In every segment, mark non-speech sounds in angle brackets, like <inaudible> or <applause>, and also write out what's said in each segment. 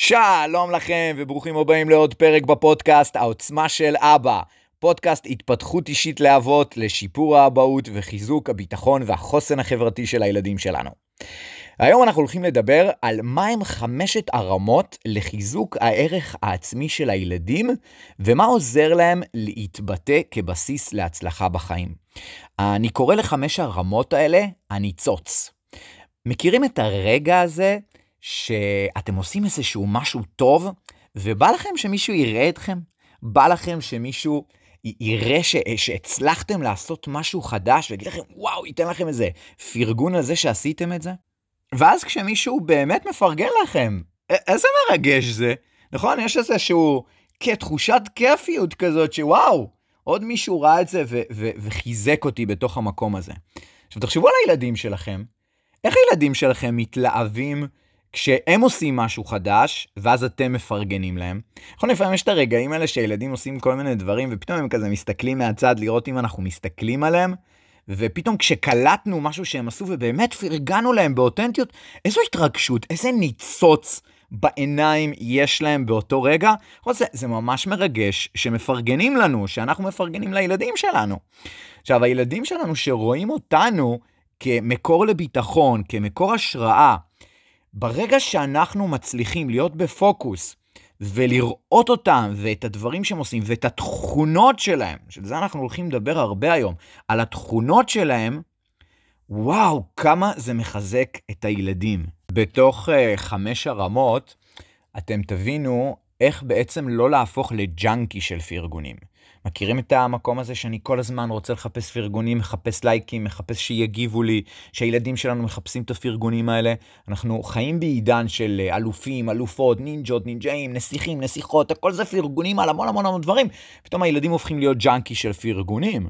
שלום לכם וברוכים הבאים לעוד פרק בפודקאסט העוצמה של אבא. פודקאסט התפתחות אישית לאבות לשיפור האבהות וחיזוק הביטחון והחוסן החברתי של הילדים שלנו. היום אנחנו הולכים לדבר על מהם חמשת הרמות לחיזוק הערך העצמי של הילדים ומה עוזר להם להתבטא כבסיס להצלחה בחיים. אני קורא לחמש הרמות האלה הניצוץ. מכירים את הרגע הזה שאתם עושים איזשהו משהו טוב, ובא לכם שמישהו יראה אתכם? בא לכם שמישהו יראה ש... שהצלחתם לעשות משהו חדש, ויגיד לכם, וואו, ייתן לכם איזה פרגון על זה שעשיתם את זה? ואז כשמישהו באמת מפרגן לכם, איזה מרגש זה, נכון? יש איזשהו כתחושת כיפיות כזאת, שוואו, עוד מישהו ראה את זה ו- ו- וחיזק אותי בתוך המקום הזה. עכשיו, תחשבו על הילדים שלכם, איך הילדים שלכם מתלהבים כשהם עושים משהו חדש, ואז אתם מפרגנים להם. נכון, לפעמים יש את הרגעים האלה שהילדים עושים כל מיני דברים, ופתאום הם כזה מסתכלים מהצד לראות אם אנחנו מסתכלים עליהם, ופתאום כשקלטנו משהו שהם עשו ובאמת פרגנו להם באותנטיות, איזו התרגשות, איזה ניצוץ בעיניים יש להם באותו רגע. זה, זה ממש מרגש שמפרגנים לנו, שאנחנו מפרגנים לילדים שלנו. עכשיו, הילדים שלנו שרואים אותנו כמקור לביטחון, כמקור השראה, ברגע שאנחנו מצליחים להיות בפוקוס ולראות אותם ואת הדברים שהם עושים ואת התכונות שלהם, של זה אנחנו הולכים לדבר הרבה היום, על התכונות שלהם, וואו, כמה זה מחזק את הילדים. בתוך uh, חמש הרמות, אתם תבינו איך בעצם לא להפוך לג'אנקי של פרגונים. מכירים את המקום הזה שאני כל הזמן רוצה לחפש פרגונים, מחפש לייקים, מחפש שיגיבו לי, שהילדים שלנו מחפשים את הפרגונים האלה. אנחנו חיים בעידן של אה, אלופים, אלופות, נינג'ות, נינג'אים, נסיכים, נסיכות, הכל זה פרגונים על המון המון המון דברים. פתאום הילדים הופכים להיות ג'אנקי של פרגונים.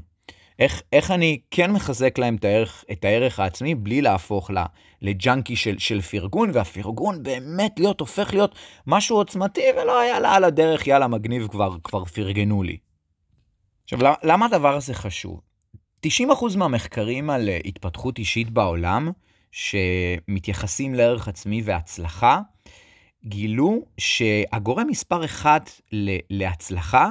איך, איך אני כן מחזק להם את הערך, את הערך העצמי בלי להפוך לה, לג'אנקי של, של פרגון, והפרגון באמת להיות, הופך להיות משהו עוצמתי, ולא יאללה על הדרך, יאללה מגניב, כבר, כבר פרגנו לי. עכשיו, למה הדבר הזה חשוב? 90% מהמחקרים על אה, התפתחות אישית בעולם, שמתייחסים לערך עצמי והצלחה, גילו שהגורם מספר אחד להצלחה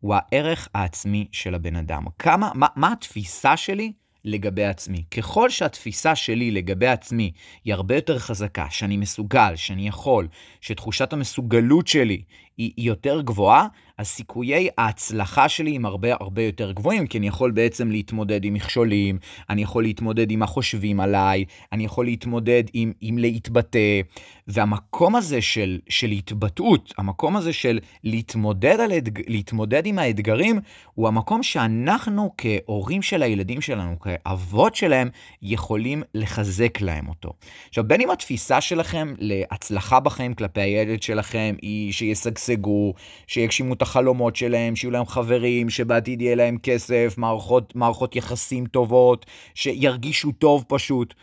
הוא הערך העצמי של הבן אדם. כמה, מה, מה התפיסה שלי לגבי עצמי. ככל שהתפיסה שלי לגבי עצמי היא הרבה יותר חזקה, שאני מסוגל, שאני יכול, שתחושת המסוגלות שלי היא, יותר גבוהה, אז סיכויי ההצלחה שלי הם הרבה הרבה יותר גבוהים, כי אני יכול בעצם להתמודד עם מכשולים, אני יכול להתמודד עם מה חושבים עליי, אני יכול להתמודד עם, עם להתבטא, והמקום הזה של, של התבטאות, המקום הזה של להתמודד, על, להתמודד עם האתגרים, הוא המקום שאנחנו כהורים של הילדים שלנו, כאבות שלהם, יכולים לחזק להם אותו. עכשיו, בין אם התפיסה שלכם להצלחה בחיים כלפי הילד שלכם היא שישגשגו, שיגשימו את החלומות שלהם, שיהיו להם חברים, שבעתיד יהיה להם כסף, מערכות, מערכות יחסים טובות, שירגישו טוב פשוט.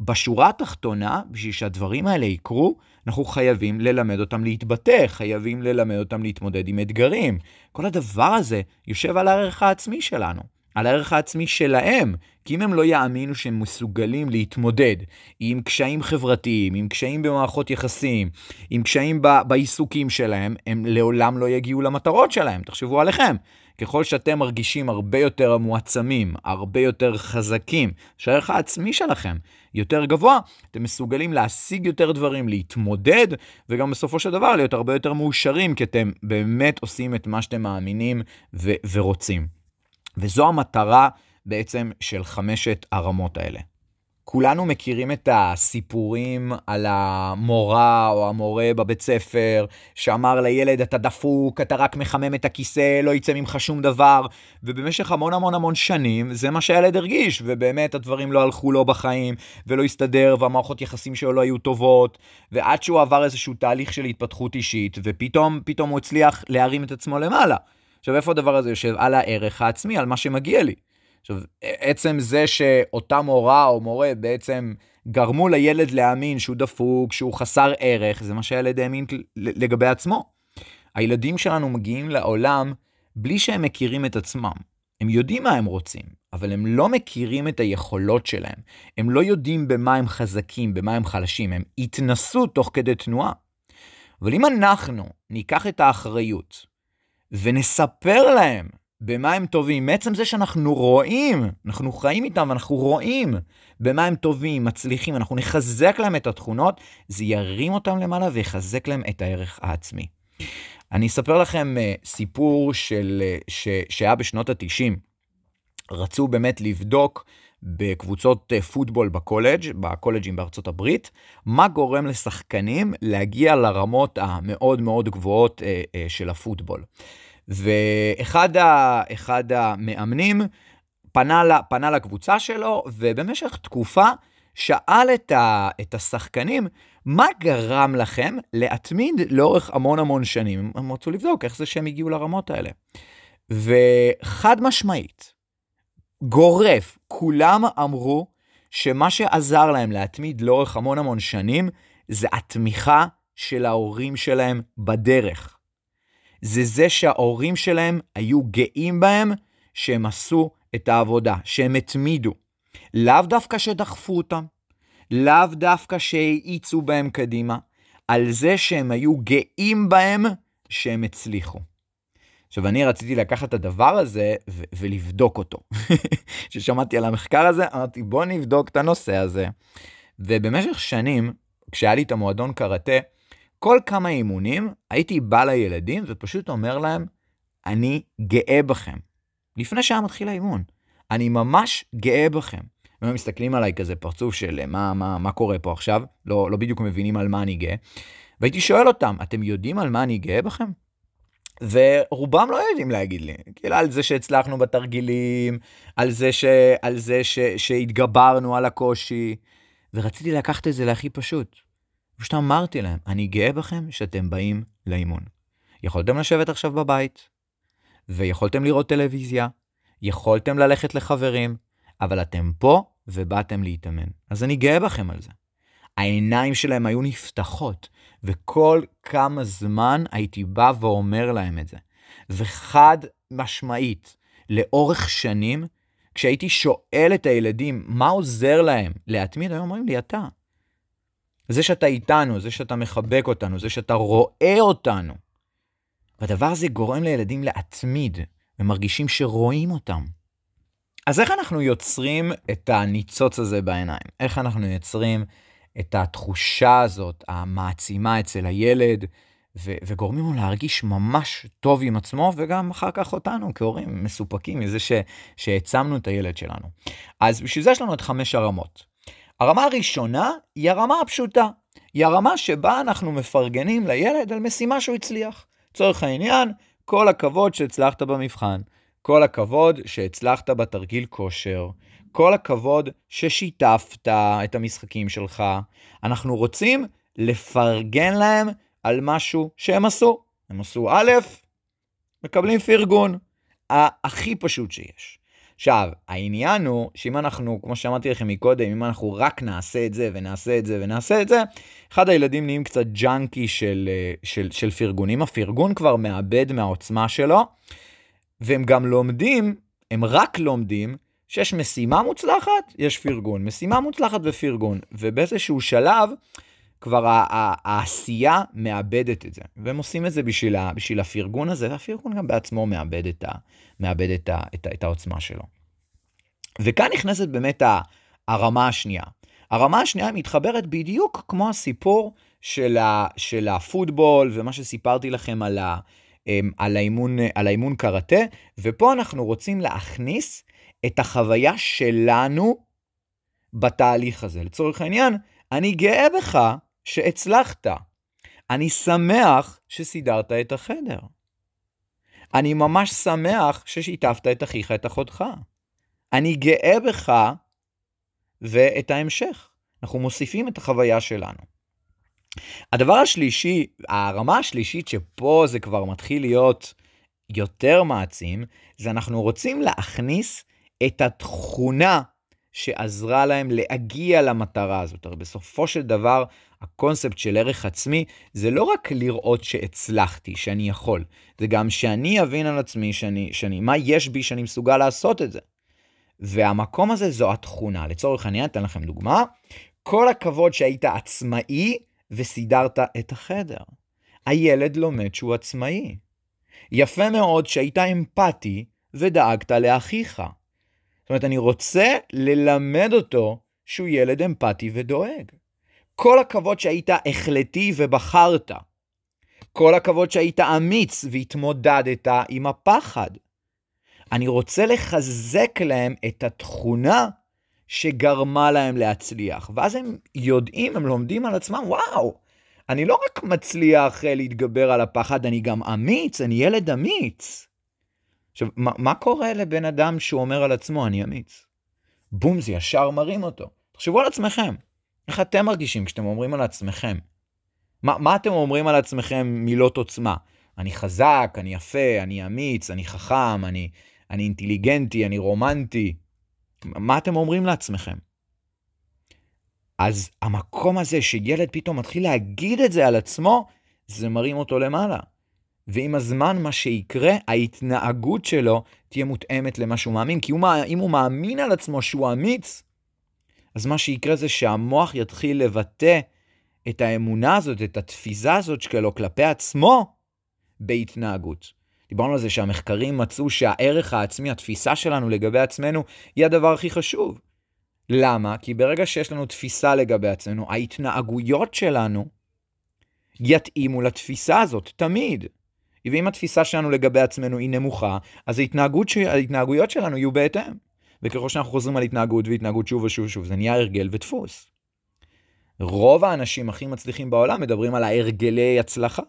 בשורה התחתונה, בשביל שהדברים האלה יקרו, אנחנו חייבים ללמד אותם להתבטא, חייבים ללמד אותם להתמודד עם אתגרים. כל הדבר הזה יושב על הערך העצמי שלנו. על הערך העצמי שלהם, כי אם הם לא יאמינו שהם מסוגלים להתמודד עם קשיים חברתיים, עם קשיים במערכות יחסים, עם קשיים ב- בעיסוקים שלהם, הם לעולם לא יגיעו למטרות שלהם. תחשבו עליכם, ככל שאתם מרגישים הרבה יותר מועצמים, הרבה יותר חזקים, שהערך העצמי שלכם יותר גבוה, אתם מסוגלים להשיג יותר דברים, להתמודד, וגם בסופו של דבר להיות הרבה יותר מאושרים, כי אתם באמת עושים את מה שאתם מאמינים ו- ורוצים. וזו המטרה בעצם של חמשת הרמות האלה. כולנו מכירים את הסיפורים על המורה או המורה בבית ספר שאמר לילד אתה דפוק, אתה רק מחמם את הכיסא, לא יצא ממך שום דבר, ובמשך המון המון המון שנים זה מה שהילד הרגיש, ובאמת הדברים לא הלכו לו בחיים ולא הסתדר והמערכות יחסים שלו לא היו טובות, ועד שהוא עבר איזשהו תהליך של התפתחות אישית ופתאום פתאום הוא הצליח להרים את עצמו למעלה. עכשיו, איפה הדבר הזה יושב? על הערך העצמי, על מה שמגיע לי. עכשיו, עצם זה שאותה מורה או מורה בעצם גרמו לילד להאמין שהוא דפוק, שהוא חסר ערך, זה מה שהילד האמין לגבי עצמו. הילדים שלנו מגיעים לעולם בלי שהם מכירים את עצמם. הם יודעים מה הם רוצים, אבל הם לא מכירים את היכולות שלהם. הם לא יודעים במה הם חזקים, במה הם חלשים, הם התנסו תוך כדי תנועה. אבל אם אנחנו ניקח את האחריות ונספר להם במה הם טובים, מעצם זה שאנחנו רואים, אנחנו חיים איתם ואנחנו רואים במה הם טובים, מצליחים, אנחנו נחזק להם את התכונות, זה ירים אותם למעלה ויחזק להם את הערך העצמי. אני אספר לכם uh, סיפור של, uh, ש, שהיה בשנות ה-90. רצו באמת לבדוק בקבוצות uh, פוטבול בקולג', בקולג'ים בארצות הברית, מה גורם לשחקנים להגיע לרמות המאוד מאוד גבוהות uh, uh, של הפוטבול. ואחד ה, המאמנים פנה, לה, פנה לקבוצה שלו, ובמשך תקופה שאל את, ה, את השחקנים, מה גרם לכם להתמיד לאורך המון המון שנים? הם רצו לבדוק איך זה שהם הגיעו לרמות האלה. וחד משמעית, גורף, כולם אמרו שמה שעזר להם להתמיד לאורך המון המון שנים, זה התמיכה של ההורים שלהם בדרך. זה זה שההורים שלהם היו גאים בהם שהם עשו את העבודה, שהם התמידו. לאו דווקא שדחפו אותם, לאו דווקא שהאיצו בהם קדימה, על זה שהם היו גאים בהם שהם הצליחו. עכשיו, אני רציתי לקחת את הדבר הזה ו- ולבדוק אותו. <laughs> כששמעתי על המחקר הזה, אמרתי, בוא נבדוק את הנושא הזה. ובמשך שנים, כשהיה לי את המועדון קראטה, כל כמה אימונים הייתי בא לילדים ופשוט אומר להם, אני גאה בכם. לפני שהיה מתחיל האימון. אני ממש גאה בכם. הם מסתכלים עליי כזה פרצוף של מה, מה, מה קורה פה עכשיו, לא, לא בדיוק מבינים על מה אני גאה. והייתי שואל אותם, אתם יודעים על מה אני גאה בכם? ורובם לא יודעים להגיד לי, כאילו על זה שהצלחנו בתרגילים, על זה, ש, על זה ש, שהתגברנו על הקושי, ורציתי לקחת את זה להכי פשוט. פשוט אמרתי להם, אני גאה בכם שאתם באים לאימון. יכולתם לשבת עכשיו בבית, ויכולתם לראות טלוויזיה, יכולתם ללכת לחברים, אבל אתם פה ובאתם להתאמן. אז אני גאה בכם על זה. העיניים שלהם היו נפתחות, וכל כמה זמן הייתי בא ואומר להם את זה. וחד משמעית, לאורך שנים, כשהייתי שואל את הילדים מה עוזר להם להתמיד, היו אומרים לי, אתה. זה שאתה איתנו, זה שאתה מחבק אותנו, זה שאתה רואה אותנו. והדבר הזה גורם לילדים להתמיד, ומרגישים שרואים אותם. אז איך אנחנו יוצרים את הניצוץ הזה בעיניים? איך אנחנו יוצרים את התחושה הזאת, המעצימה אצל הילד, ו- וגורמים לו להרגיש ממש טוב עם עצמו, וגם אחר כך אותנו כהורים מסופקים מזה ש- שהעצמנו את הילד שלנו. אז בשביל זה יש לנו את חמש הרמות. הרמה הראשונה היא הרמה הפשוטה. היא הרמה שבה אנחנו מפרגנים לילד על משימה שהוא הצליח. לצורך העניין, כל הכבוד שהצלחת במבחן. כל הכבוד שהצלחת בתרגיל כושר. כל הכבוד ששיתפת את המשחקים שלך. אנחנו רוצים לפרגן להם על משהו שהם עשו. הם עשו א', מקבלים פרגון. הכי פשוט שיש. עכשיו, העניין הוא שאם אנחנו, כמו שאמרתי לכם מקודם, אם אנחנו רק נעשה את זה ונעשה את זה ונעשה את זה, אחד הילדים נהיים קצת ג'אנקי של, אה, של, של פרגונים. הפרגון כבר מאבד מהעוצמה שלו, והם גם לומדים, הם רק לומדים, שיש משימה מוצלחת, יש פרגון. משימה מוצלחת ופרגון. ובאיזשהו שלב, כבר העשייה מאבדת את זה. והם עושים את זה בשביל, בשביל הפרגון הזה, והפרגון גם בעצמו מאבד את, ה, מאבד את, ה, את, ה, את העוצמה שלו. וכאן נכנסת באמת הרמה השנייה. הרמה השנייה מתחברת בדיוק כמו הסיפור של, ה, של הפוטבול ומה שסיפרתי לכם על, ה, אמ, על, האימון, על האימון קראטה, ופה אנחנו רוצים להכניס את החוויה שלנו בתהליך הזה. לצורך העניין, אני גאה בך שהצלחת. אני שמח שסידרת את החדר. אני ממש שמח ששיתפת את אחיך, את אחותך. אני גאה בך ואת ההמשך. אנחנו מוסיפים את החוויה שלנו. הדבר השלישי, הרמה השלישית שפה זה כבר מתחיל להיות יותר מעצים, זה אנחנו רוצים להכניס את התכונה שעזרה להם להגיע למטרה הזאת. הרי בסופו של דבר, הקונספט של ערך עצמי זה לא רק לראות שהצלחתי, שאני יכול, זה גם שאני אבין על עצמי שאני, שאני, מה יש בי שאני מסוגל לעשות את זה. והמקום הזה זו התכונה. לצורך העניין, אתן לכם דוגמה, כל הכבוד שהיית עצמאי וסידרת את החדר. הילד לומד שהוא עצמאי. יפה מאוד שהיית אמפתי ודאגת לאחיך. זאת אומרת, אני רוצה ללמד אותו שהוא ילד אמפתי ודואג. כל הכבוד שהיית החלטי ובחרת. כל הכבוד שהיית אמיץ והתמודדת עם הפחד. אני רוצה לחזק להם את התכונה שגרמה להם להצליח. ואז הם יודעים, הם לומדים על עצמם, וואו, אני לא רק מצליח אה, להתגבר על הפחד, אני גם אמיץ, אני ילד אמיץ. עכשיו, מה, מה קורה לבן אדם שהוא אומר על עצמו, אני אמיץ? בום, זה ישר מרים אותו. תחשבו על עצמכם, איך אתם מרגישים כשאתם אומרים על עצמכם? מה, מה אתם אומרים על עצמכם מילות עוצמה? אני חזק, אני יפה, אני אמיץ, אני חכם, אני, אני אינטליגנטי, אני רומנטי. מה אתם אומרים לעצמכם? אז המקום הזה שילד פתאום מתחיל להגיד את זה על עצמו, זה מרים אותו למעלה. ועם הזמן מה שיקרה, ההתנהגות שלו תהיה מותאמת למה שהוא מאמין. כי הוא, אם הוא מאמין על עצמו שהוא אמיץ, אז מה שיקרה זה שהמוח יתחיל לבטא את האמונה הזאת, את התפיסה הזאת שלו כלפי עצמו, בהתנהגות. דיברנו על זה שהמחקרים מצאו שהערך העצמי, התפיסה שלנו לגבי עצמנו, היא הדבר הכי חשוב. למה? כי ברגע שיש לנו תפיסה לגבי עצמנו, ההתנהגויות שלנו יתאימו לתפיסה הזאת, תמיד. ואם התפיסה שלנו לגבי עצמנו היא נמוכה, אז ההתנהגות ש... ההתנהגויות שלנו יהיו בהתאם. וככל שאנחנו חוזרים על התנהגות והתנהגות שוב ושוב ושוב, זה נהיה הרגל ודפוס. רוב האנשים הכי מצליחים בעולם מדברים על ההרגלי הצלחה,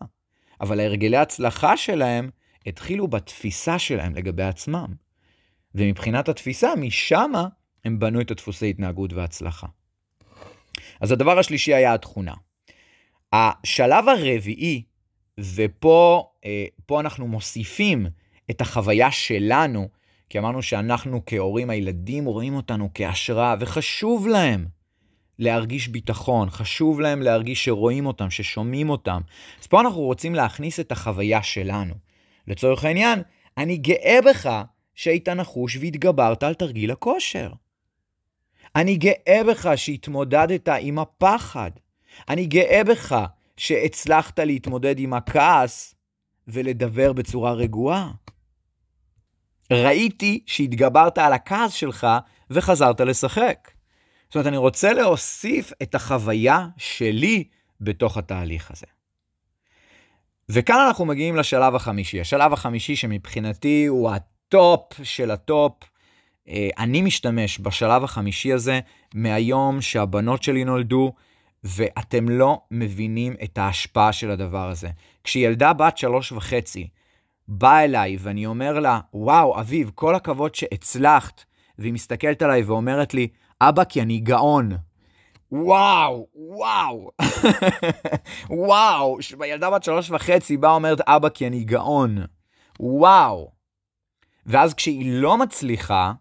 אבל ההרגלי הצלחה שלהם התחילו בתפיסה שלהם לגבי עצמם. ומבחינת התפיסה, משמה הם בנו את הדפוסי התנהגות והצלחה. אז הדבר השלישי היה התכונה. השלב הרביעי, ופה אה, אנחנו מוסיפים את החוויה שלנו, כי אמרנו שאנחנו כהורים, הילדים רואים אותנו כהשראה, וחשוב להם להרגיש ביטחון, חשוב להם להרגיש שרואים אותם, ששומעים אותם. אז פה אנחנו רוצים להכניס את החוויה שלנו. לצורך העניין, אני גאה בך שהיית נחוש והתגברת על תרגיל הכושר. אני גאה בך שהתמודדת עם הפחד. אני גאה בך שהצלחת להתמודד עם הכעס ולדבר בצורה רגועה. ראיתי שהתגברת על הכעס שלך וחזרת לשחק. זאת אומרת, אני רוצה להוסיף את החוויה שלי בתוך התהליך הזה. וכאן אנחנו מגיעים לשלב החמישי. השלב החמישי שמבחינתי הוא ה top של ה top. אה, אני משתמש בשלב החמישי הזה מהיום שהבנות שלי נולדו, ואתם לא מבינים את ההשפעה של הדבר הזה. כשילדה בת שלוש וחצי באה אליי ואני אומר לה, וואו, אביב, כל הכבוד שהצלחת, והיא מסתכלת עליי ואומרת לי, אבא, כי אני גאון. וואו, וואו, <laughs> וואו, ילדה בת שלוש וחצי באה אומרת, אבא, כי אני גאון. וואו. ואז כשהיא לא מצליחה,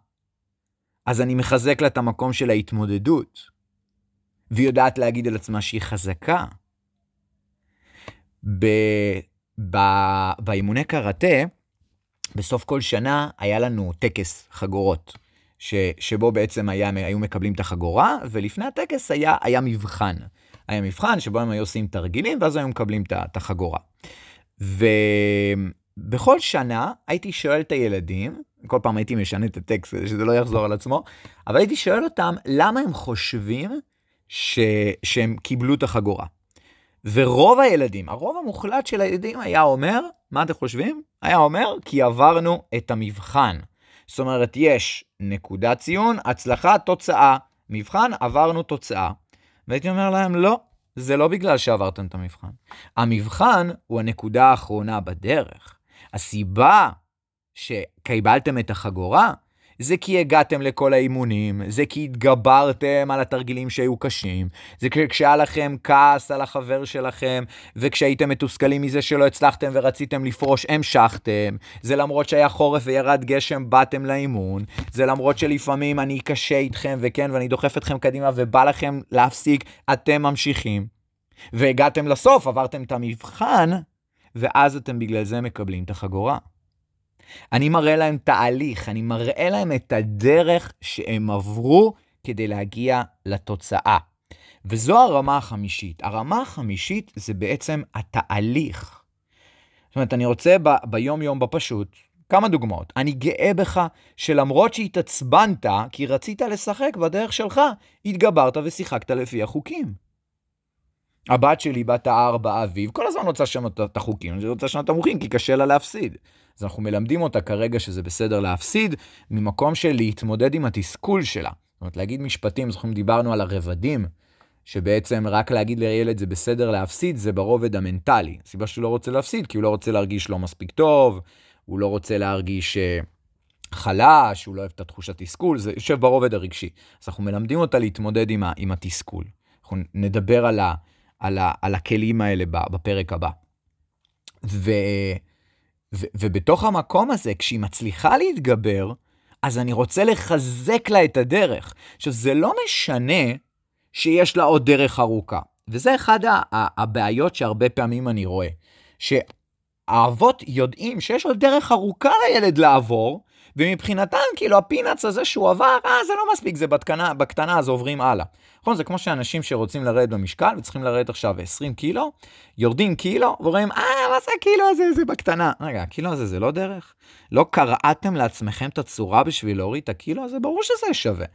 אז אני מחזק לה את המקום של ההתמודדות. והיא יודעת להגיד על עצמה שהיא חזקה. ב... ב... באימוני קראטה, בסוף כל שנה היה לנו טקס חגורות. ש, שבו בעצם היה, היו מקבלים את החגורה, ולפני הטקס היה, היה מבחן. היה מבחן שבו הם היו עושים תרגילים, ואז היו מקבלים את החגורה. ובכל שנה הייתי שואל את הילדים, כל פעם הייתי משנה את הטקסט כדי שזה לא יחזור על עצמו, אבל הייתי שואל אותם למה הם חושבים ש... שהם קיבלו את החגורה. ורוב הילדים, הרוב המוחלט של הילדים היה אומר, מה אתם חושבים? היה אומר, כי עברנו את המבחן. זאת אומרת, יש נקודת ציון, הצלחה, תוצאה. מבחן, עברנו תוצאה. והייתי אומר להם, לא, זה לא בגלל שעברתם את המבחן. המבחן הוא הנקודה האחרונה בדרך. הסיבה שקיבלתם את החגורה, זה כי הגעתם לכל האימונים, זה כי התגברתם על התרגילים שהיו קשים, זה כשהיה לכם כעס על החבר שלכם, וכשהייתם מתוסכלים מזה שלא הצלחתם ורציתם לפרוש, המשכתם, זה למרות שהיה חורף וירד גשם, באתם לאימון, זה למרות שלפעמים אני קשה איתכם, וכן, ואני דוחף אתכם קדימה ובא לכם להפסיק, אתם ממשיכים. והגעתם לסוף, עברתם את המבחן, ואז אתם בגלל זה מקבלים את החגורה. אני מראה להם תהליך, אני מראה להם את הדרך שהם עברו כדי להגיע לתוצאה. וזו הרמה החמישית. הרמה החמישית זה בעצם התהליך. זאת אומרת, אני רוצה ב- ביום-יום בפשוט, כמה דוגמאות. אני גאה בך שלמרות שהתעצבנת, כי רצית לשחק בדרך שלך, התגברת ושיחקת לפי החוקים. הבת שלי, בת הארבע, אביב, כל הזמן רוצה לשנות את החוקים, היא רוצה לשנות את המוחים, כי קשה לה להפסיד. אז אנחנו מלמדים אותה כרגע שזה בסדר להפסיד, ממקום של להתמודד עם התסכול שלה. זאת אומרת, להגיד משפטים, זוכרים, דיברנו על הרבדים, שבעצם רק להגיד לילד זה בסדר להפסיד, זה ברובד המנטלי. הסיבה שהוא לא רוצה להפסיד, כי הוא לא רוצה להרגיש לא מספיק טוב, הוא לא רוצה להרגיש אה, חלש, הוא לא אוהב את התחושת תסכול, זה יושב ברובד הרגשי. אז אנחנו מלמדים אותה להתמודד עם, ה, עם התסכול. אנחנו נדבר על, ה, על, ה, על הכלים האלה בפרק הבא. ו, ו, ובתוך המקום הזה, כשהיא מצליחה להתגבר, אז אני רוצה לחזק לה את הדרך. עכשיו, זה לא משנה שיש לה עוד דרך ארוכה. וזה אחד הבעיות שהרבה פעמים אני רואה. שהאבות יודעים שיש עוד דרך ארוכה לילד לעבור, ומבחינתם, כאילו, הפינאץ הזה שהוא עבר, אה, זה לא מספיק, זה בקטנה, בקטנה, אז עוברים הלאה. נכון, זה כמו שאנשים שרוצים לרדת במשקל וצריכים לרדת עכשיו 20 קילו, יורדים קילו ורואים, אה, מה זה הקילו הזה, זה בקטנה. רגע, הקילו הזה זה לא דרך? לא קראתם לעצמכם את הצורה בשביל להוריד את הקילו הזה? ברור שזה שווה.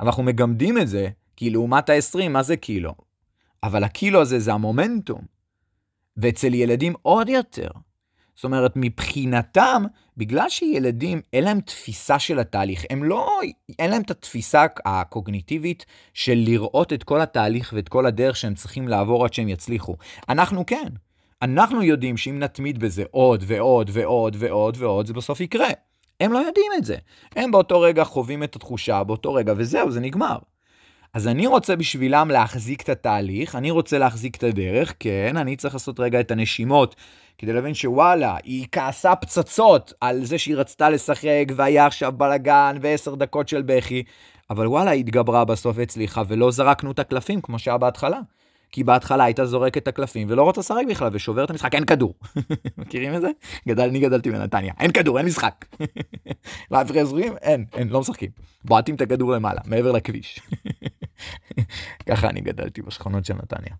אבל אנחנו מגמדים את זה, כי לעומת ה-20, מה זה קילו? אבל הקילו הזה זה המומנטום. ואצל ילדים עוד יותר. זאת אומרת, מבחינתם, בגלל שילדים, אין להם תפיסה של התהליך, הם לא, אין להם את התפיסה הקוגניטיבית של לראות את כל התהליך ואת כל הדרך שהם צריכים לעבור עד שהם יצליחו. אנחנו כן. אנחנו יודעים שאם נתמיד בזה עוד ועוד ועוד ועוד ועוד, זה בסוף יקרה. הם לא יודעים את זה. הם באותו רגע חווים את התחושה, באותו רגע, וזהו, זה נגמר. אז אני רוצה בשבילם להחזיק את התהליך, אני רוצה להחזיק את הדרך, כן, אני צריך לעשות רגע את הנשימות כדי להבין שוואלה, היא כעסה פצצות על זה שהיא רצתה לשחק והיה עכשיו בלאגן ועשר דקות של בכי, אבל וואלה, היא התגברה בסוף והצליחה ולא זרקנו את הקלפים כמו שהיה בהתחלה. כי בהתחלה היית זורק את הקלפים ולא רוצה לשחק בכלל ושובר את המשחק, אין כדור. <laughs> מכירים את זה? גדל, אני גדלתי בנתניה, אין כדור, אין משחק. <laughs> והפרזורים, אין, אין, לא משחקים. בועטים את הכדור למעלה, מעבר לכביש. <laughs> ככה אני גדלתי בשכונות של נתניה.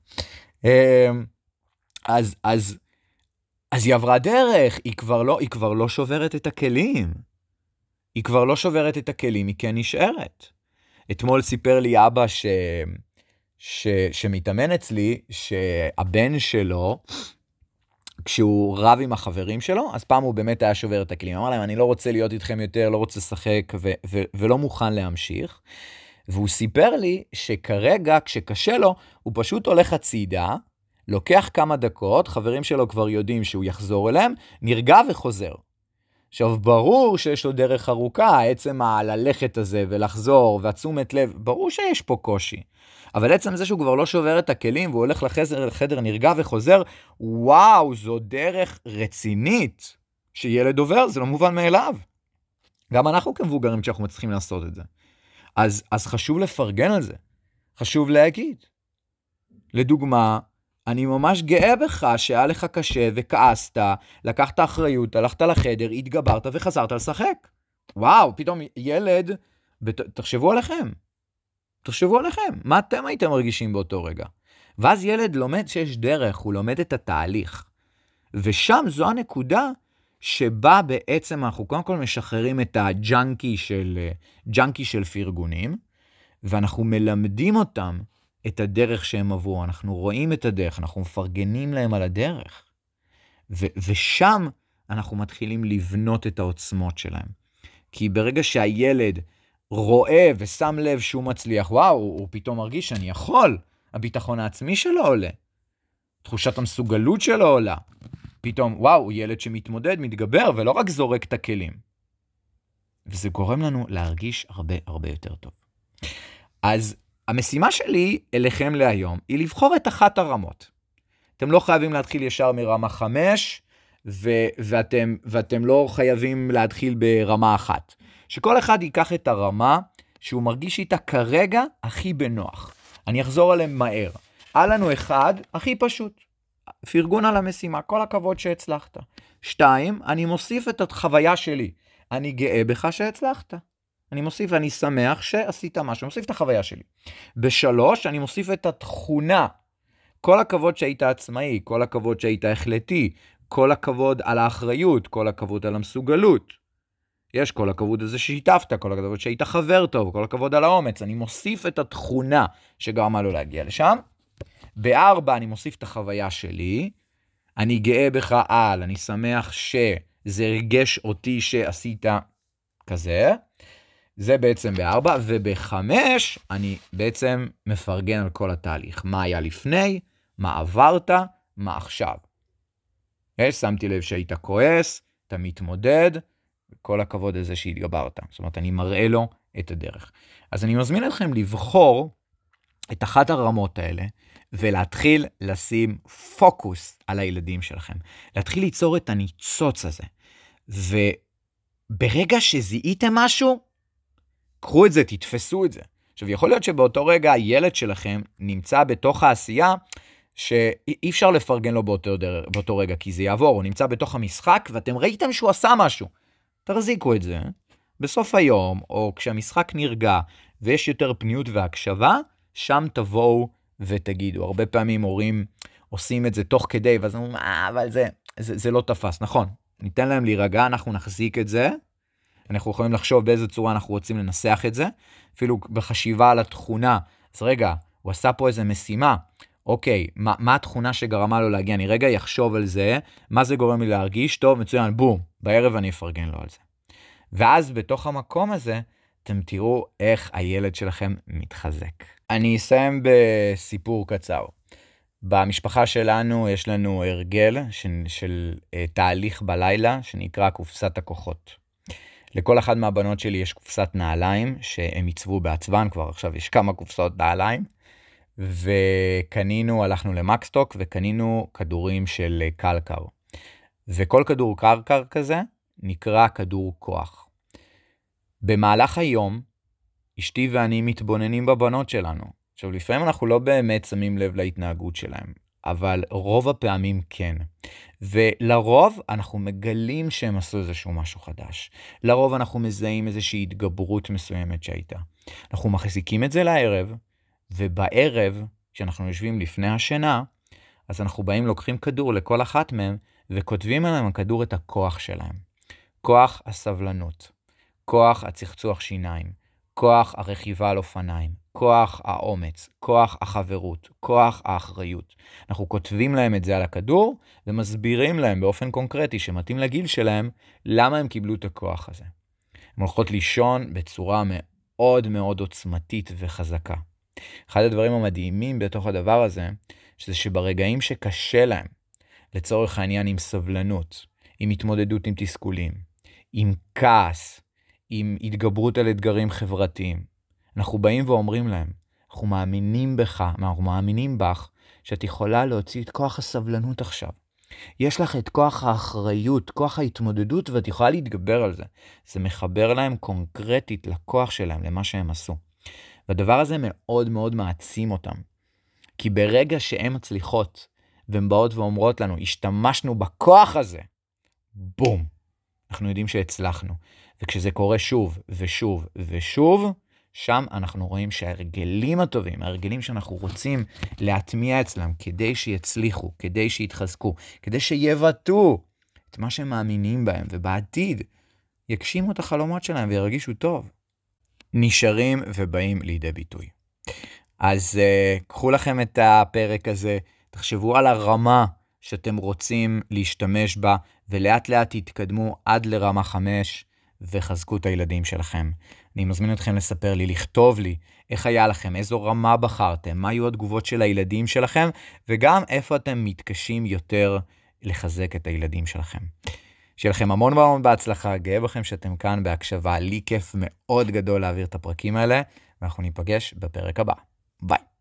אמ, אז, אז, אז היא עברה דרך, היא כבר לא, היא כבר לא שוברת את הכלים. היא כבר לא שוברת את הכלים, היא כן נשארת. אתמול סיפר לי אבא ש... ש... שמתאמן אצלי, שהבן שלו, כשהוא רב עם החברים שלו, אז פעם הוא באמת היה שובר את הכלים. אמר להם, אני לא רוצה להיות איתכם יותר, לא רוצה לשחק ו- ו- ולא מוכן להמשיך. והוא סיפר לי שכרגע, כשקשה לו, הוא פשוט הולך הצידה, לוקח כמה דקות, חברים שלו כבר יודעים שהוא יחזור אליהם, נרגע וחוזר. עכשיו, ברור שיש לו דרך ארוכה, עצם הללכת הזה ולחזור והתשומת לב, ברור שיש פה קושי. אבל עצם זה שהוא כבר לא שובר את הכלים והוא הולך לחדר, לחדר נרגע וחוזר, וואו, זו דרך רצינית שילד עובר, זה לא מובן מאליו. גם אנחנו כמבוגרים כשאנחנו מצליחים לעשות את זה. אז, אז חשוב לפרגן על זה, חשוב להגיד. לדוגמה, אני ממש גאה בך שהיה לך קשה וכעסת, לקחת אחריות, הלכת לחדר, התגברת וחזרת לשחק. וואו, פתאום ילד, בת... תחשבו עליכם. תחשבו עליכם, מה אתם הייתם מרגישים באותו רגע? ואז ילד לומד שיש דרך, הוא לומד את התהליך. ושם זו הנקודה שבה בעצם אנחנו קודם כל משחררים את הג'אנקי של, ג'אנקי של פרגונים, ואנחנו מלמדים אותם את הדרך שהם עברו, אנחנו רואים את הדרך, אנחנו מפרגנים להם על הדרך. ו- ושם אנחנו מתחילים לבנות את העוצמות שלהם. כי ברגע שהילד רואה ושם לב שהוא מצליח, וואו, הוא, פתאום מרגיש שאני יכול, הביטחון העצמי שלו עולה, תחושת המסוגלות שלו עולה. פתאום, וואו, הוא ילד שמתמודד, מתגבר, ולא רק זורק את הכלים. וזה גורם לנו להרגיש הרבה הרבה יותר טוב. אז המשימה שלי אליכם להיום היא לבחור את אחת הרמות. אתם לא חייבים להתחיל ישר מרמה 5, ו- ואתם, ואתם לא חייבים להתחיל ברמה אחת. שכל אחד ייקח את הרמה שהוא מרגיש איתה כרגע הכי בנוח. אני אחזור עליהם מהר. היה לנו אחד, הכי פשוט. פרגון על המשימה, כל הכבוד שהצלחת. שתיים, אני מוסיף את החוויה שלי. אני גאה בך שהצלחת. אני מוסיף, אני שמח שעשית משהו, אני מוסיף את החוויה שלי. בשלוש, אני מוסיף את התכונה. כל הכבוד שהיית עצמאי, כל הכבוד שהיית החלטי, כל הכבוד על האחריות, כל הכבוד על המסוגלות. יש כל הכבוד הזה ששיתפת, כל הכבוד שהיית חבר טוב, כל הכבוד על האומץ. אני מוסיף את התכונה שגרמה לו להגיע לשם. בארבע, אני מוסיף את החוויה שלי. אני גאה בך על, אני שמח שזה ריגש אותי שעשית כזה. זה בעצם בארבע, ובחמש אני בעצם מפרגן על כל התהליך. מה היה לפני, מה עברת, מה עכשיו. יש, שמתי לב שהיית כועס, אתה מתמודד, כל הכבוד לזה שהתגברת. זאת אומרת, אני מראה לו את הדרך. אז אני מזמין אתכם לבחור את אחת הרמות האלה, ולהתחיל לשים פוקוס על הילדים שלכם. להתחיל ליצור את הניצוץ הזה. וברגע שזיהיתם משהו, קחו את זה, תתפסו את זה. עכשיו, יכול להיות שבאותו רגע הילד שלכם נמצא בתוך העשייה, שאי אפשר לפרגן לו באותו, דר... באותו רגע, כי זה יעבור, הוא נמצא בתוך המשחק, ואתם ראיתם שהוא עשה משהו. תחזיקו את זה. בסוף היום, או כשהמשחק נרגע ויש יותר פניות והקשבה, שם תבואו ותגידו. הרבה פעמים הורים עושים את זה תוך כדי, ואז אומרים, אה, אבל זה, זה, זה לא תפס. נכון, ניתן להם להירגע, אנחנו נחזיק את זה. אנחנו יכולים לחשוב באיזה צורה אנחנו רוצים לנסח את זה. אפילו בחשיבה על התכונה. אז רגע, הוא עשה פה איזה משימה. אוקיי, מה, מה התכונה שגרמה לו להגיע? אני רגע אחשוב על זה, מה זה גורם לי להרגיש? טוב, מצוין, בום, בערב אני אפרגן לו על זה. ואז בתוך המקום הזה, אתם תראו איך הילד שלכם מתחזק. אני אסיים בסיפור קצר. במשפחה שלנו יש לנו הרגל של, של uh, תהליך בלילה שנקרא קופסת הכוחות. לכל אחת מהבנות שלי יש קופסת נעליים שהם עיצבו בעצבן, כבר עכשיו יש כמה קופסאות נעליים. וקנינו, הלכנו למקסטוק וקנינו כדורים של אה, קלקר. וכל כדור קרקר כזה נקרא כדור כוח. במהלך היום, אשתי ואני מתבוננים בבנות שלנו. עכשיו, לפעמים אנחנו לא באמת שמים לב להתנהגות שלהם, אבל רוב הפעמים כן. ולרוב אנחנו מגלים שהם עשו איזשהו משהו חדש. לרוב אנחנו מזהים איזושהי התגברות מסוימת שהייתה. אנחנו מחזיקים את זה לערב, ובערב, כשאנחנו יושבים לפני השינה, אז אנחנו באים, לוקחים כדור לכל אחת מהם, וכותבים עליהם הכדור את הכוח שלהם. כוח הסבלנות, כוח הצחצוח שיניים, כוח הרכיבה על אופניים, כוח האומץ, כוח החברות, כוח האחריות. אנחנו כותבים להם את זה על הכדור, ומסבירים להם באופן קונקרטי שמתאים לגיל שלהם, למה הם קיבלו את הכוח הזה. הן הולכות לישון בצורה מאוד מאוד עוצמתית וחזקה. אחד הדברים המדהימים בתוך הדבר הזה, שזה שברגעים שקשה להם, לצורך העניין עם סבלנות, עם התמודדות עם תסכולים, עם כעס, עם התגברות על אתגרים חברתיים, אנחנו באים ואומרים להם, אנחנו מאמינים בך, אנחנו מאמינים בך, שאת יכולה להוציא את כוח הסבלנות עכשיו. יש לך את כוח האחריות, כוח ההתמודדות, ואת יכולה להתגבר על זה. זה מחבר להם קונקרטית לכוח שלהם, למה שהם עשו. והדבר הזה מאוד מאוד מעצים אותם. כי ברגע שהן מצליחות, והן באות ואומרות לנו, השתמשנו בכוח הזה, בום, אנחנו יודעים שהצלחנו. וכשזה קורה שוב ושוב ושוב, שם אנחנו רואים שההרגלים הטובים, ההרגלים שאנחנו רוצים להטמיע אצלם כדי שיצליחו, כדי שיתחזקו, כדי שיבטאו את מה שהם מאמינים בהם, ובעתיד יגשימו את החלומות שלהם וירגישו טוב. נשארים ובאים לידי ביטוי. אז uh, קחו לכם את הפרק הזה, תחשבו על הרמה שאתם רוצים להשתמש בה, ולאט לאט תתקדמו עד לרמה 5 וחזקו את הילדים שלכם. אני מזמין אתכם לספר לי, לכתוב לי איך היה לכם, איזו רמה בחרתם, מה היו התגובות של הילדים שלכם, וגם איפה אתם מתקשים יותר לחזק את הילדים שלכם. שיהיה לכם המון המון בהצלחה, גאה בכם שאתם כאן בהקשבה, לי כיף מאוד גדול להעביר את הפרקים האלה, ואנחנו ניפגש בפרק הבא. ביי.